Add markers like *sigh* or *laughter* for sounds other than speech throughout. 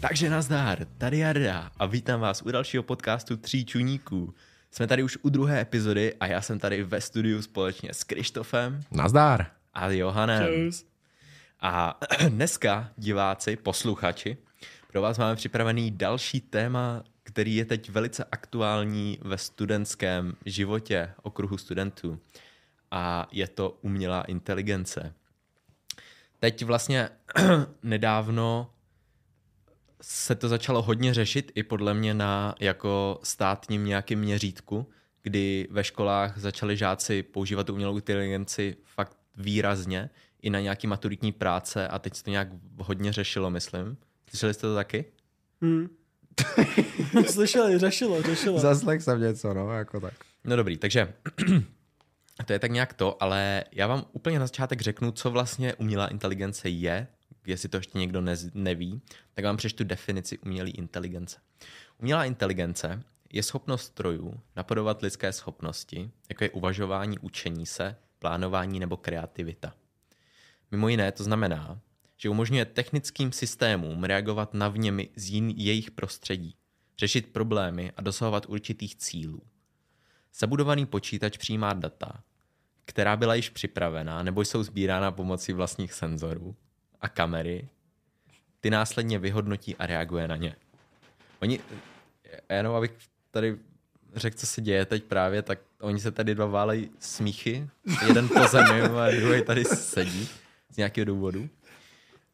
Takže nazdár, tady Jarda a vítám vás u dalšího podcastu Tří čuníků. Jsme tady už u druhé epizody a já jsem tady ve studiu společně s Krištofem Nazdár. a Johanem. Čus. A *clears throat* dneska, diváci, posluchači, pro vás máme připravený další téma, který je teď velice aktuální ve studentském životě okruhu studentů. A je to umělá inteligence. Teď vlastně *clears throat* nedávno se to začalo hodně řešit i podle mě na jako státním nějakým měřítku, kdy ve školách začali žáci používat tu umělou inteligenci fakt výrazně i na nějaký maturitní práce a teď se to nějak hodně řešilo, myslím. Slyšeli jste to taky? Hmm. *laughs* Slyšeli, řešilo, řešilo. Zaslech jsem něco, no, jako tak. No dobrý, takže *clears throat* to je tak nějak to, ale já vám úplně na začátek řeknu, co vlastně umělá inteligence je, jestli to ještě někdo nez, neví, tak vám přečtu definici umělé inteligence. Umělá inteligence je schopnost strojů napodovat lidské schopnosti, jako je uvažování, učení se, plánování nebo kreativita. Mimo jiné to znamená, že umožňuje technickým systémům reagovat na vněmy z jin, jejich prostředí, řešit problémy a dosahovat určitých cílů. Zabudovaný počítač přijímá data, která byla již připravená nebo jsou sbírána pomocí vlastních senzorů a kamery. Ty následně vyhodnotí a reaguje na ně. Oni, jenom abych tady řekl, co se děje teď právě, tak oni se tady dva válejí smíchy. Jeden po zemi a druhý tady sedí z nějakého důvodu.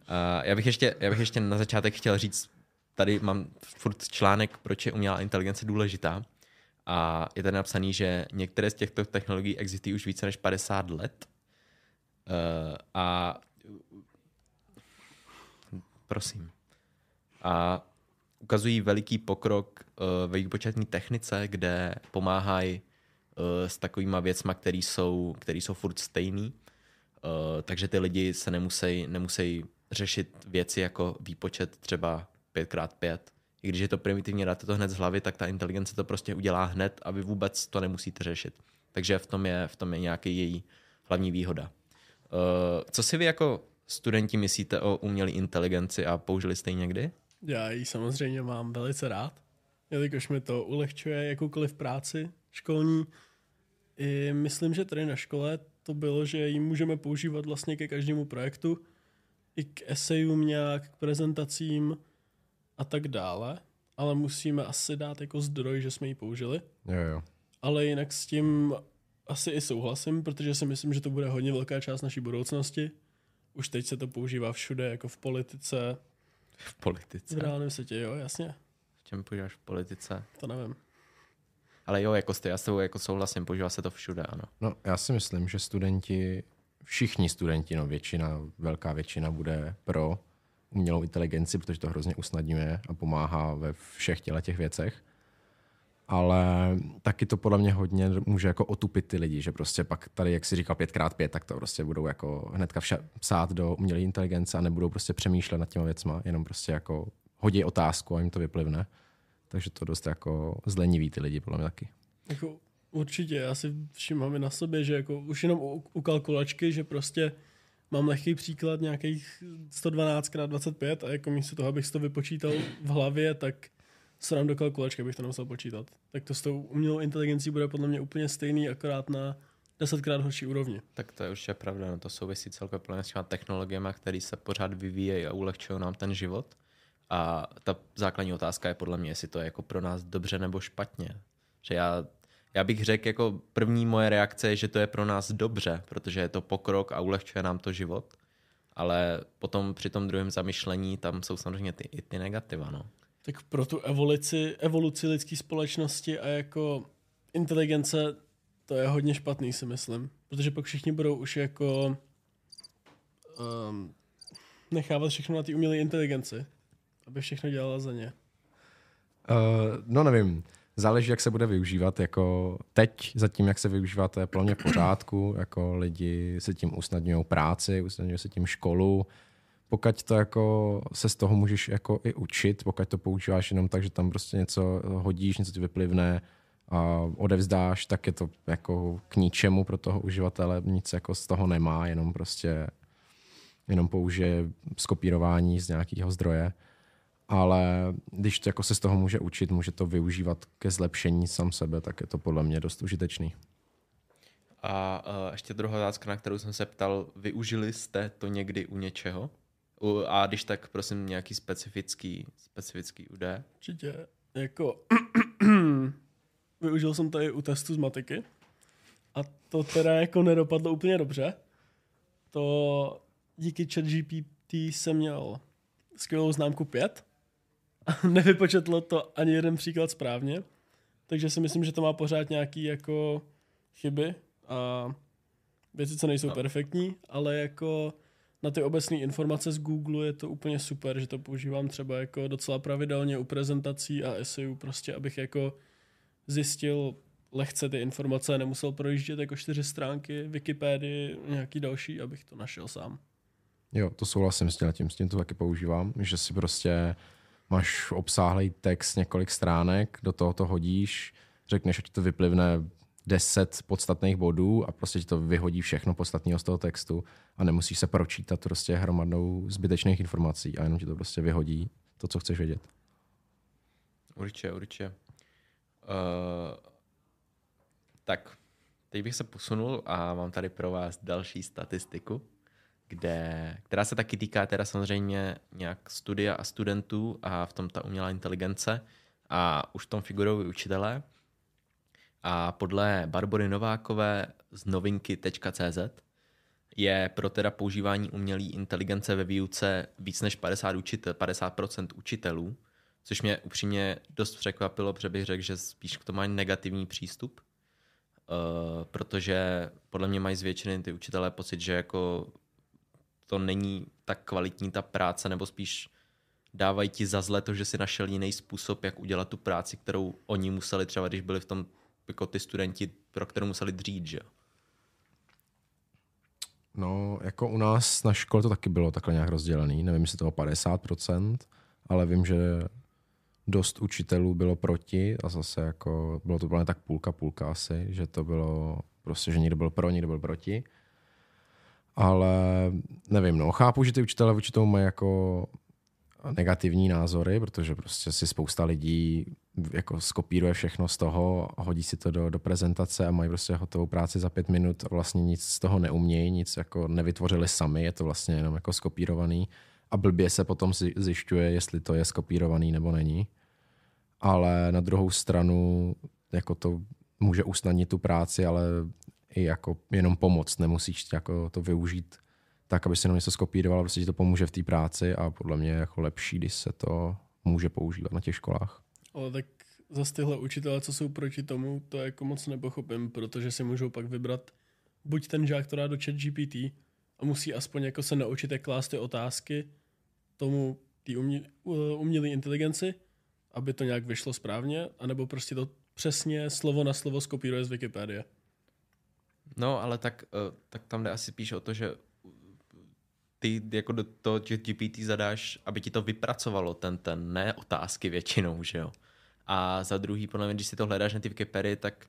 A já bych, ještě, já bych ještě na začátek chtěl říct, tady mám furt článek, proč je umělá inteligence důležitá. A je tady napsaný, že některé z těchto technologií existují už více než 50 let. Uh, a prosím. A ukazují veliký pokrok uh, ve výpočetní technice, kde pomáhají uh, s takovýma věcma, které jsou, který jsou furt stejný. Uh, takže ty lidi se nemusí, nemusí řešit věci jako výpočet třeba 5x5. I když je to primitivně, dáte to hned z hlavy, tak ta inteligence to prostě udělá hned a vy vůbec to nemusíte řešit. Takže v tom je, v tom je nějaký její hlavní výhoda. Uh, co si vy jako studenti myslíte o umělé inteligenci a použili jste ji někdy? Já ji samozřejmě mám velice rád, jelikož mi to ulehčuje jakoukoliv práci školní. I myslím, že tady na škole to bylo, že ji můžeme používat vlastně ke každému projektu, i k esejům nějak, k prezentacím a tak dále, ale musíme asi dát jako zdroj, že jsme ji použili. Jo, jo. Ale jinak s tím asi i souhlasím, protože si myslím, že to bude hodně velká část naší budoucnosti. Už teď se to používá všude, jako v politice, V politice. v reálném světě, jo, jasně, V čem používáš v politice? to nevím. Ale jo, jako jste, já s tebou jako souhlasím, používá se to všude, ano. No, já si myslím, že studenti, všichni studenti, no většina, velká většina bude pro umělou inteligenci, protože to hrozně usnadňuje a pomáhá ve všech těle těch věcech. Ale taky to podle mě hodně může jako otupit ty lidi, že prostě pak tady, jak si říkal 5x5, tak to prostě budou jako hnedka vša- psát do umělé inteligence a nebudou prostě přemýšlet nad těma věcma, jenom prostě jako hodí otázku a jim to vyplivne. Takže to dost jako zleniví ty lidi, podle mě taky. Jako určitě, já si všímám i na sobě, že jako už jenom u, u kalkulačky, že prostě mám lehký příklad nějakých 112 x 25 a jako místo toho, abych si to vypočítal v hlavě, tak se dám do kalkulačky, abych to nemusel počítat. Tak to s tou umělou inteligencí bude podle mě úplně stejný, akorát na desetkrát horší úrovni. Tak to je určitě pravda, no to souvisí celkově plně s těma technologiemi, které se pořád vyvíjejí a ulehčují nám ten život. A ta základní otázka je podle mě, jestli to je jako pro nás dobře nebo špatně. Že já, já bych řekl, jako první moje reakce je, že to je pro nás dobře, protože je to pokrok a ulehčuje nám to život. Ale potom při tom druhém zamyšlení tam jsou samozřejmě ty, i ty negativa. No. Tak pro tu evoluci, evoluci lidské společnosti a jako inteligence to je hodně špatný, si myslím. Protože pak všichni budou už jako um, nechávat všechno na té umělé inteligenci, aby všechno dělala za ně. Uh, no nevím, záleží, jak se bude využívat. Jako teď zatím, jak se využívá, to je plně v pořádku. Jako lidi se tím usnadňují práci, usnadňují se tím školu. Pokud to jako se z toho můžeš jako i učit, pokud to používáš jenom tak, že tam prostě něco hodíš, něco ti vyplivne a odevzdáš, tak je to jako k ničemu pro toho uživatele, nic jako z toho nemá, jenom prostě jenom použije skopírování z nějakého zdroje. ale když to jako se z toho může učit, může to využívat ke zlepšení sám sebe, tak je to podle mě dost užitečný. A uh, ještě druhá otázka, na kterou jsem se ptal, využili jste to někdy u něčeho? A když tak, prosím, nějaký specifický, specifický údaj? Určitě. Jako, *clears throat* využil jsem to i u testu z matiky a to teda jako nedopadlo úplně dobře. To díky ChatGPT jsem měl skvělou známku 5 a *laughs* nevypočetlo to ani jeden příklad správně. Takže si myslím, že to má pořád nějaký jako chyby a věci, co nejsou no. perfektní, ale jako na ty obecné informace z Google je to úplně super, že to používám třeba jako docela pravidelně u prezentací a esejů, prostě abych jako zjistil lehce ty informace, nemusel projíždět jako čtyři stránky Wikipedii, nějaký další, abych to našel sám. Jo, to souhlasím s tím, s tím to taky používám, že si prostě máš obsáhlý text několik stránek, do toho to hodíš, řekneš, že to vyplivne deset podstatných bodů a prostě ti to vyhodí všechno podstatného z toho textu a nemusíš se pročítat prostě hromadnou zbytečných informací a jenom ti to prostě vyhodí to, co chceš vědět. Určitě, určitě. Uh, tak, teď bych se posunul a mám tady pro vás další statistiku, kde, která se taky týká teda samozřejmě nějak studia a studentů a v tom ta umělá inteligence a už v tom figurují učitelé. A podle Barbory Novákové z novinky.cz je pro teda používání umělé inteligence ve výuce víc než 50, učitel, 50% učitelů, což mě upřímně dost překvapilo, protože bych řekl, že spíš k tomu mají negativní přístup, uh, protože podle mě mají z většiny ty učitelé pocit, že jako to není tak kvalitní ta práce, nebo spíš dávají ti za zle to, že si našel jiný způsob, jak udělat tu práci, kterou oni museli třeba, když byli v tom jako ty studenti, pro kterou museli dřít, že No, jako u nás na škole to taky bylo takhle nějak rozdělený. Nevím, jestli to 50%, ale vím, že dost učitelů bylo proti a zase jako bylo to tak půlka, půlka asi, že to bylo prostě, že někdo byl pro, někdo byl proti. Ale nevím, no, chápu, že ty učitelé vůči tomu mají jako negativní názory, protože prostě si spousta lidí jako skopíruje všechno z toho, hodí si to do, do prezentace a mají prostě hotovou práci za pět minut a vlastně nic z toho neumějí, nic jako nevytvořili sami, je to vlastně jenom jako skopírovaný a blbě se potom zjišťuje, jestli to je skopírovaný nebo není. Ale na druhou stranu jako to může usnadnit tu práci, ale i jako jenom pomoct, nemusíš jako to využít tak, aby se jenom něco skopíroval, prostě ti to pomůže v té práci a podle mě je jako lepší, když se to může používat na těch školách. Ale tak zase tyhle učitele, co jsou proti tomu, to jako moc nepochopím, protože si můžou pak vybrat buď ten žák, který dá do chat GPT a musí aspoň jako se naučit, jak klást ty otázky tomu té umělé inteligenci, aby to nějak vyšlo správně, anebo prostě to přesně slovo na slovo skopíruje z Wikipedie. No, ale tak, uh, tak tam jde asi spíš o to, že ty jako do toho GPT zadáš, aby ti to vypracovalo, ten, ten, ne otázky většinou, že jo. A za druhý, podle mě, když si to hledáš na ty Wikipedia, tak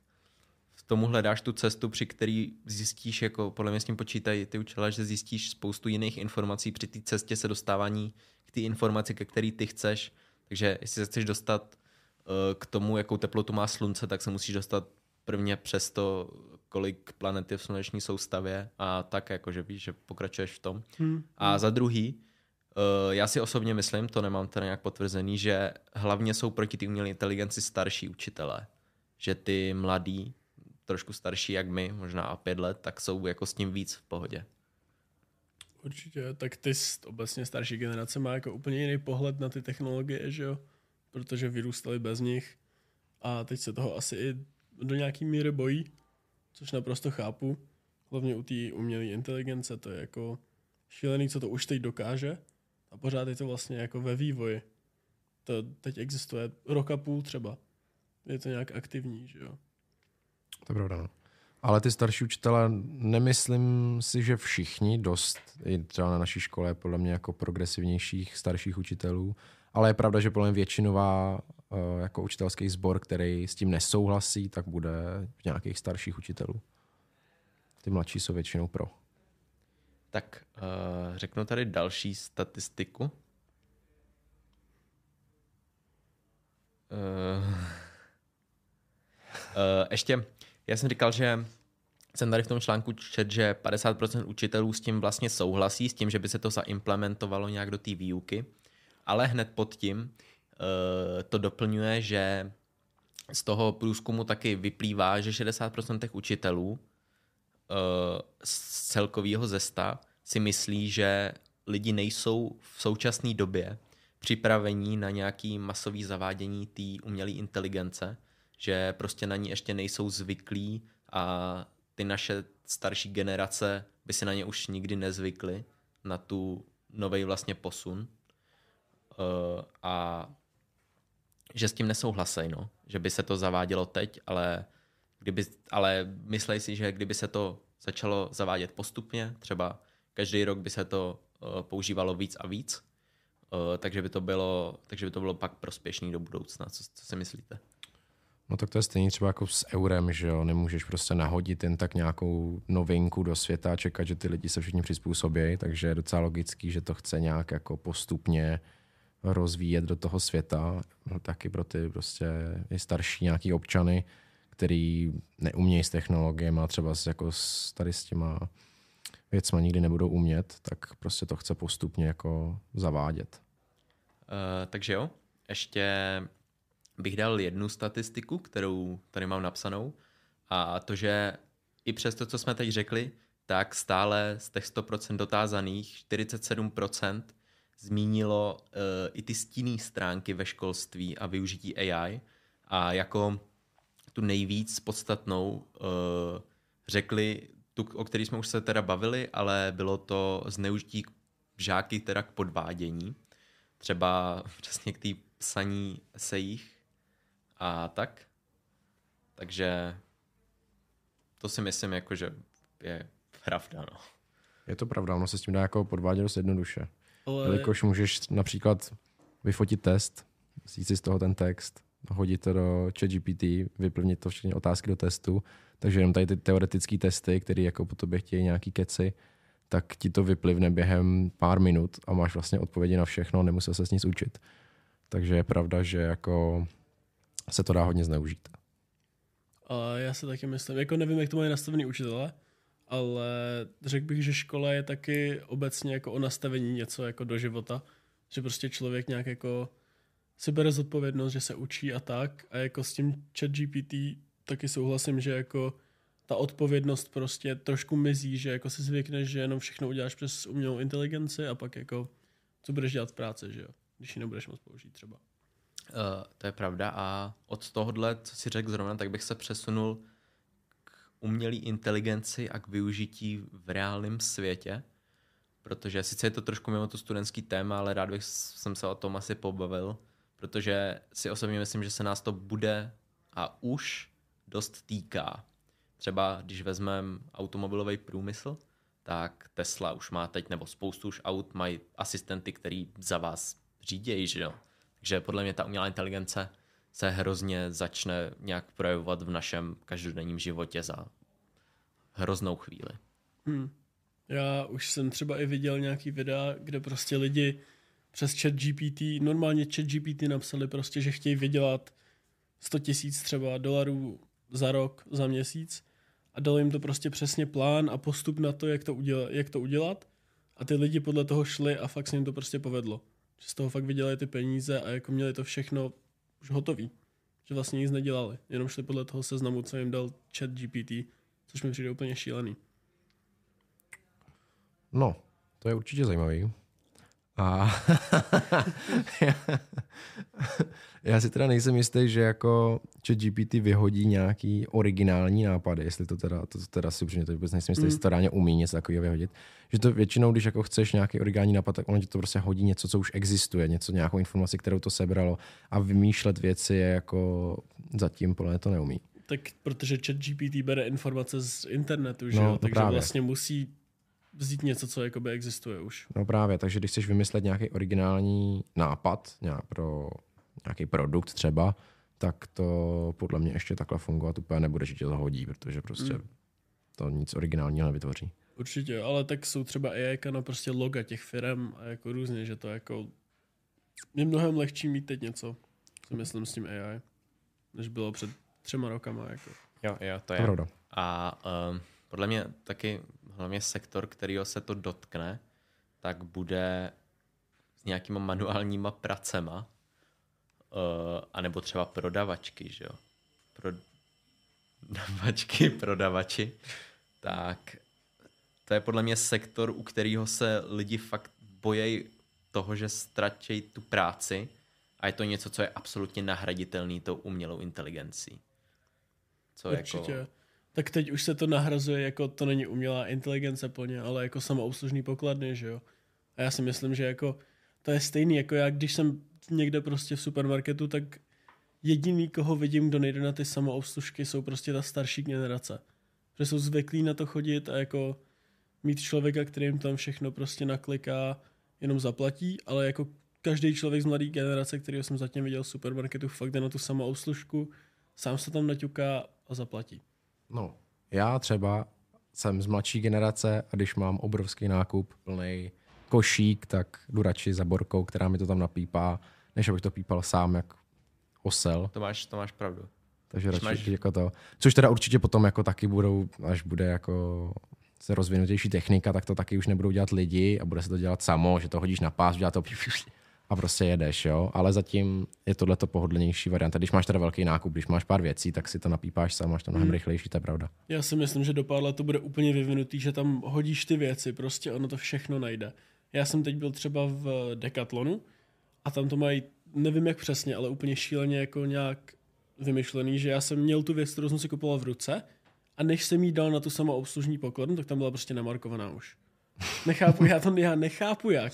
v tomu hledáš tu cestu, při který zjistíš, jako podle mě s tím počítají ty učitelé, že zjistíš spoustu jiných informací při té cestě se dostávání k té informaci, ke který ty chceš. Takže jestli se chceš dostat uh, k tomu, jakou teplotu má slunce, tak se musíš dostat prvně přes to, kolik planet je v sluneční soustavě a tak, jako že víš, že pokračuješ v tom. Hmm. A za druhý, uh, já si osobně myslím, to nemám teda nějak potvrzený, že hlavně jsou proti té umělé inteligenci starší učitelé. Že ty mladí, trošku starší jak my, možná o pět let, tak jsou jako s tím víc v pohodě. Určitě, tak ty obecně starší generace má jako úplně jiný pohled na ty technologie, že jo? Protože vyrůstali bez nich a teď se toho asi i do nějaký míry bojí, což naprosto chápu. Hlavně u té umělé inteligence, to je jako šílený, co to už teď dokáže a pořád je to vlastně jako ve vývoji. To teď existuje rok a půl třeba. Je to nějak aktivní, že jo? To je pravda, no. Ale ty starší učitelé, nemyslím si, že všichni dost, i třeba na naší škole, podle mě jako progresivnějších starších učitelů, ale je pravda, že podle mě většinová uh, jako učitelský sbor, který s tím nesouhlasí, tak bude nějakých starších učitelů. Ty mladší jsou většinou pro. Tak uh, řeknu tady další statistiku. Uh, uh, ještě, já jsem říkal, že jsem tady v tom článku čet, že 50% učitelů s tím vlastně souhlasí, s tím, že by se to zaimplementovalo nějak do té výuky, ale hned pod tím uh, to doplňuje, že z toho průzkumu taky vyplývá, že 60% těch učitelů z celkového zesta si myslí, že lidi nejsou v současné době připravení na nějaký masový zavádění té umělé inteligence, že prostě na ní ještě nejsou zvyklí a ty naše starší generace by si na ně už nikdy nezvykly, na tu nový vlastně posun. Uh, a že s tím nesouhlasej, no. že by se to zavádělo teď, ale, kdyby, ale myslej si, že kdyby se to začalo zavádět postupně, třeba každý rok by se to uh, používalo víc a víc, uh, takže, by to bylo, takže by to bylo pak prospěšný do budoucna. Co, co si myslíte? No tak to je stejně třeba jako s eurem, že jo, nemůžeš prostě nahodit jen tak nějakou novinku do světa a čekat, že ty lidi se všichni přizpůsobí, takže je docela logický, že to chce nějak jako postupně rozvíjet do toho světa, no, taky pro ty prostě i starší nějaký občany, který neumějí s technologiemi a třeba s, jako s, tady s těma věcma nikdy nebudou umět, tak prostě to chce postupně jako zavádět. Uh, takže jo, ještě bych dal jednu statistiku, kterou tady mám napsanou, a to, že i přes to, co jsme teď řekli, tak stále z těch 100% dotázaných 47% zmínilo uh, i ty stinné stránky ve školství a využití AI a jako tu nejvíc podstatnou uh, řekli, tu, o který jsme už se teda bavili, ale bylo to zneužití žáky teda k podvádění. Třeba přesně k té psaní sejích a tak. Takže to si myslím, jako, že je pravda. No. Je to pravda, ono se s tím dá jako podvádět dost jednoduše. Ale... Jelikož můžeš například vyfotit test, vzít si z toho ten text, hodit to do ChatGPT, vyplnit to všechny otázky do testu, takže jenom tady ty teoretické testy, které jako po tobě chtějí nějaký keci, tak ti to vyplivne během pár minut a máš vlastně odpovědi na všechno, nemusel se s nic učit. Takže je pravda, že jako se to dá hodně zneužít. A já si taky myslím, jako nevím, jak to mají nastavený učitele, ale řekl bych, že škola je taky obecně jako o nastavení něco jako do života, že prostě člověk nějak jako si bere zodpovědnost, že se učí a tak. A jako s tím chat GPT taky souhlasím, že jako ta odpovědnost prostě trošku mizí, že jako si zvykneš, že jenom všechno uděláš přes umělou inteligenci a pak jako co budeš dělat v práci, že jo, když ji nebudeš moc použít třeba. Uh, to je pravda. A od tohohle, co si řekl zrovna, tak bych se přesunul k umělé inteligenci a k využití v reálném světě, protože sice je to trošku mimo to studentský téma, ale rád bych jsem se o tom asi pobavil, protože si osobně myslím, že se nás to bude a už dost týká. Třeba když vezmeme automobilový průmysl, tak Tesla už má teď, nebo spoustu už aut mají asistenty, který za vás řídějí, že jo. Takže podle mě ta umělá inteligence se hrozně začne nějak projevovat v našem každodenním životě za hroznou chvíli. Hmm. Já už jsem třeba i viděl nějaký videa, kde prostě lidi přes chat GPT, normálně chat GPT napsali prostě, že chtějí vydělat 100 tisíc třeba dolarů za rok, za měsíc a dali jim to prostě přesně plán a postup na to, jak to, udělat, jak to udělat a ty lidi podle toho šli a fakt se jim to prostě povedlo. Že z toho fakt vydělali ty peníze a jako měli to všechno už hotový. Že vlastně nic nedělali. Jenom šli podle toho seznamu, co jim dal chat GPT, což mi přijde úplně šílený. No, to je určitě zajímavý. A *laughs* já si teda nejsem jistý, že jako chat GPT vyhodí nějaký originální nápady, jestli to teda, to teda si upřímně to vůbec nejsem jistý, mm. jestli to reálně umí něco takového vyhodit. Že to většinou, když jako chceš nějaký originální nápad, tak ono ti to prostě hodí něco, co už existuje, něco, nějakou informaci, kterou to sebralo a vymýšlet věci je jako zatím podle to neumí. Tak protože chat GPT bere informace z internetu, že no, jo? takže právě. vlastně musí vzít něco, co jakoby existuje už. No právě, takže když chceš vymyslet nějaký originální nápad nějak pro nějaký produkt třeba, tak to podle mě ještě takhle fungovat úplně nebude, že tě to hodí, protože prostě mm. to nic originálního nevytvoří. Určitě, ale tak jsou třeba AI na prostě loga těch firm a jako různě, že to jako je mnohem lehčí mít teď něco si myslím s tím AI, než bylo před třema rokama. Jako. Jo, jo, to je. Pravda. A um, podle mě taky hlavně sektor, kterýho se to dotkne, tak bude s nějakýma manuálníma pracema, uh, anebo třeba prodavačky, že jo? Prodavačky, *laughs* prodavači, tak to je podle mě sektor, u kterého se lidi fakt bojejí toho, že ztratí tu práci a je to něco, co je absolutně nahraditelný tou umělou inteligencí. Co Určitě. Jako, Tak teď už se to nahrazuje, jako to není umělá inteligence plně, ale jako samoobslužný pokladny, že jo. A já si myslím, že jako to je stejný, jako já, když jsem někde prostě v supermarketu, tak jediný, koho vidím, kdo nejde na ty samoobslužky, jsou prostě ta starší generace. Že jsou zvyklí na to chodit a jako mít člověka, který jim tam všechno prostě nakliká, jenom zaplatí, ale jako každý člověk z mladé generace, kterého jsem zatím viděl v supermarketu, fakt jde na tu samoobslužku, sám se tam naťuká a zaplatí. No, já třeba jsem z mladší generace a když mám obrovský nákup, plný košík, tak jdu radši za borkou, která mi to tam napípá, než abych to pípal sám jak osel. to, máš, to máš pravdu. Takže radši máš- jako to. Což teda určitě potom jako taky budou, až bude jako se rozvinutější technika, tak to taky už nebudou dělat lidi a bude se to dělat samo, že to hodíš na pás, dělá to a prostě jedeš, jo. Ale zatím je tohle to pohodlnější varianta. Když máš teda velký nákup, když máš pár věcí, tak si to napípáš sám, máš to mnohem rychlejší, to je pravda. Já si myslím, že do pár let to bude úplně vyvinutý, že tam hodíš ty věci, prostě ono to všechno najde. Já jsem teď byl třeba v Decathlonu a tam to mají, nevím jak přesně, ale úplně šíleně jako nějak vymyšlený, že já jsem měl tu věc, kterou jsem si kupoval v ruce a než jsem jí dal na tu samou obslužní pokladnu, tak tam byla prostě namarkovaná už. Nechápu, já to já nechápu jak,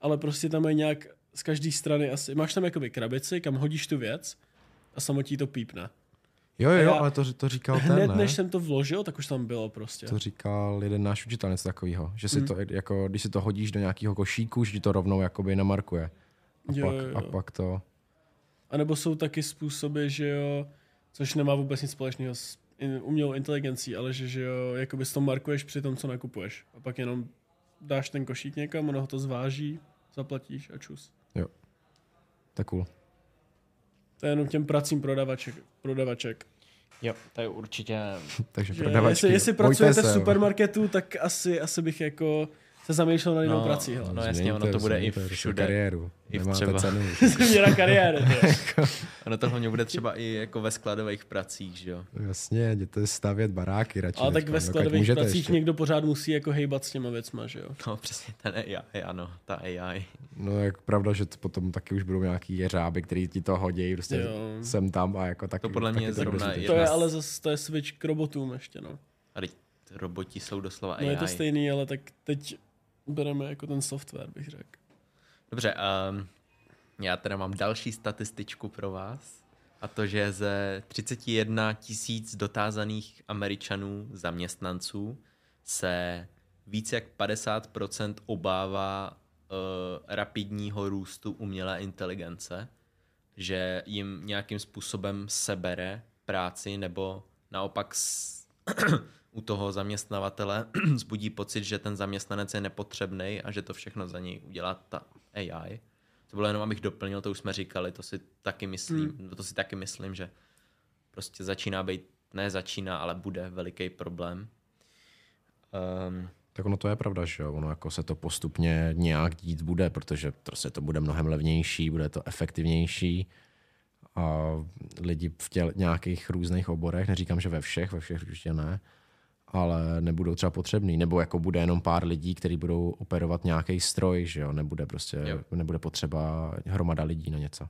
ale prostě tam mají nějak z každé strany asi, máš tam jakoby krabici, kam hodíš tu věc a samotí to pípne. Jo, jo, A jo, ale to, to říkal Hned ten, ne? než jsem to vložil, tak už tam bylo prostě. To říkal jeden náš učitel, něco takového. Že si Hmm. to, jako, když si to hodíš do nějakého košíku, že ti to rovnou jakoby namarkuje. A, Jo, pak, jo, a jo. pak to... A nebo jsou taky způsoby, že jo, což nemá vůbec nic společného s umělou inteligencí, ale že, že jo, jakoby si to markuješ při tom, co nakupuješ. A pak jenom dáš ten košík někam, ono ho to zváží, zaplatíš a čus. To je cool. To je jenom těm pracím prodavaček. prodavaček. Jo, to je určitě... *laughs* Takže Že prodavačky, jestli, jestli pracujete v se, supermarketu, tak asi, asi bych jako se zamýšlel na jinou No, prací. hele. no jasně, ono to bude i prostě všude. kariéru. I v třeba- cenu. *laughs* Změna kariéry. ty. Ono to hlavně bude třeba i jako ve skladových pracích, že jo? Jasně, jděte stavět baráky radši. Ale tak ve dokud skladových pracích ještě. někdo pořád musí jako hejbat s těma věcma, že jo. No přesně ten AI, ano, ta AI. No jak pravda, že to potom taky už budou nějaký jeřáby, který ti to hodí prostě Jo. sem tam a jako taky. To podle mě je zrovna. To je ale zase, to je switch k robotům ještě, no. A teď roboti jsou doslova No AI. je to stejný, ale tak teď bereme jako ten software, bych řekl. Dobře, um, já teda mám další statističku pro vás. A to, že ze 31 tisíc dotázaných američanů zaměstnanců se více jak 50% obává uh, rapidního růstu umělé inteligence, že jim nějakým způsobem sebere práci nebo naopak u toho zaměstnavatele *clears throat* zbudí pocit, že ten zaměstnanec je nepotřebný a že to všechno za něj udělá ta AI. To bylo jenom, abych doplnil, to už jsme říkali, to si taky myslím, hmm. to si taky myslím, že prostě začíná být, ne začíná, ale bude veliký problém. Um, Tak ono to je pravda, že jo, ono jako se to postupně nějak dít bude, protože prostě to bude mnohem levnější, bude to efektivnější lidi v těle, nějakých různých oborech, neříkám, že ve všech, ve všech určitě ne, ale nebudou třeba potřebný, nebo jako bude jenom pár lidí, kteří budou operovat nějaký stroj, že jo, nebude prostě, Jo. nebude potřeba hromada lidí na něco.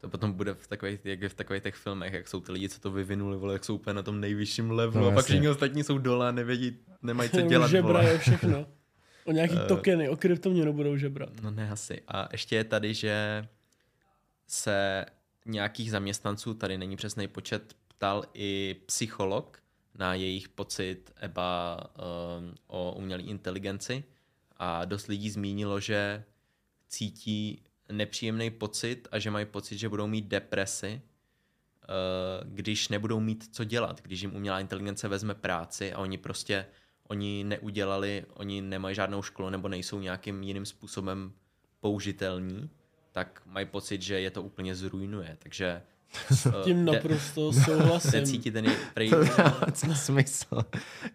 to potom bude v takových, jak v takových těch filmech, jak jsou ty lidi, co to vyvinuli, vole, jak jsou úplně na tom nejvyšším levelu No, a pak všichni ostatní jsou dole a nevědí, nemají co *laughs* dělat. žebra vole. je všechno. O nějaký Eh. tokeny, o kryptoměnu budou žebrat. No ne asi. A ještě je tady, že se nějakých zaměstnanců, tady není přesný počet, ptal i psycholog na jejich pocit EBA um, o umělé inteligenci. A dost lidí zmínilo, že cítí nepříjemný pocit a že mají pocit, že budou mít depresi, uh, když nebudou mít co dělat, když jim umělá inteligence vezme práci a oni prostě oni neudělali, oni nemají žádnou školu nebo nejsou nějakým jiným způsobem použitelní, tak mají pocit, že je to úplně zrujnuje. Takže Tím jde- naprosto *laughs* jde souhlasím. cítit ten *laughs* je- prej, Co smysl?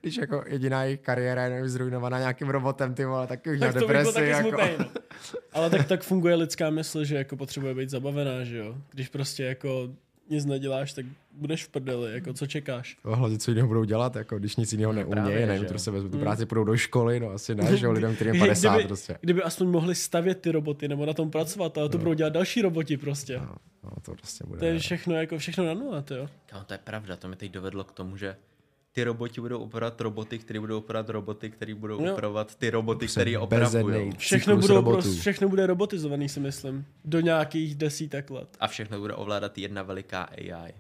Když jako jediná jejich kariéra je zrujnovaná nějakým robotem, ty vole, tak už Tak to depresi. taky jako. smutný. *laughs* Ale tak, tak funguje lidská mysl, že jako potřebuje být zabavená, že jo? Když prostě jako nic neděláš, tak budeš v prdeli, jako co čekáš. No, hlavně co jiného budou dělat, jako když nic jiného neumějí, právě, nevím, že to se vezmu tu práci, půjdou do školy, no asi ne, *laughs* že jo, lidem, kterým je Že 50 kdyby, prostě. Kdyby aspoň mohli stavět ty roboty nebo na tom pracovat, ale to budou dělat další roboti prostě. No, no, to prostě bude. To je všechno jako všechno na nule, to jo. Kámo, to je pravda, to mi teď dovedlo k tomu, že ty roboti budou operovat roboty, které budou operovat roboty, které budou Jo. operovat ty roboty, které operavují. Všechno, budou prostě, všechno bude robotizovaný, si myslím. Do nějakých desítek let. A všechno bude ovládat jedna veliká AI.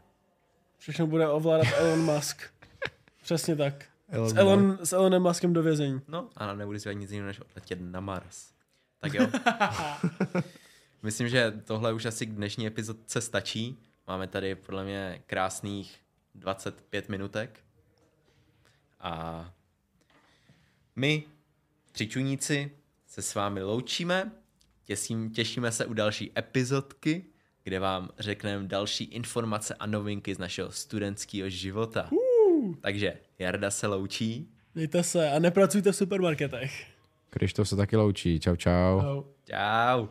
Všechno bude ovládat *laughs* Elon Musk. Přesně tak. Elon S, Elon, s Elonem Muskem do vězení. No, a nebude si nic jiného, než odletět na Mars. Tak jo. *laughs* Myslím, že tohle už asi k dnešní epizodce stačí. Máme tady podle mě krásných 25 minutek. A my, tři čuníci, se s vámi loučíme. Těsím, těšíme se u další epizodky, kde vám řekneme další informace a novinky z našeho studentského života. Takže Jarda se loučí. Mějte se a nepracujte v supermarketech. Krištof se taky loučí, čau čau. Čau. Čau.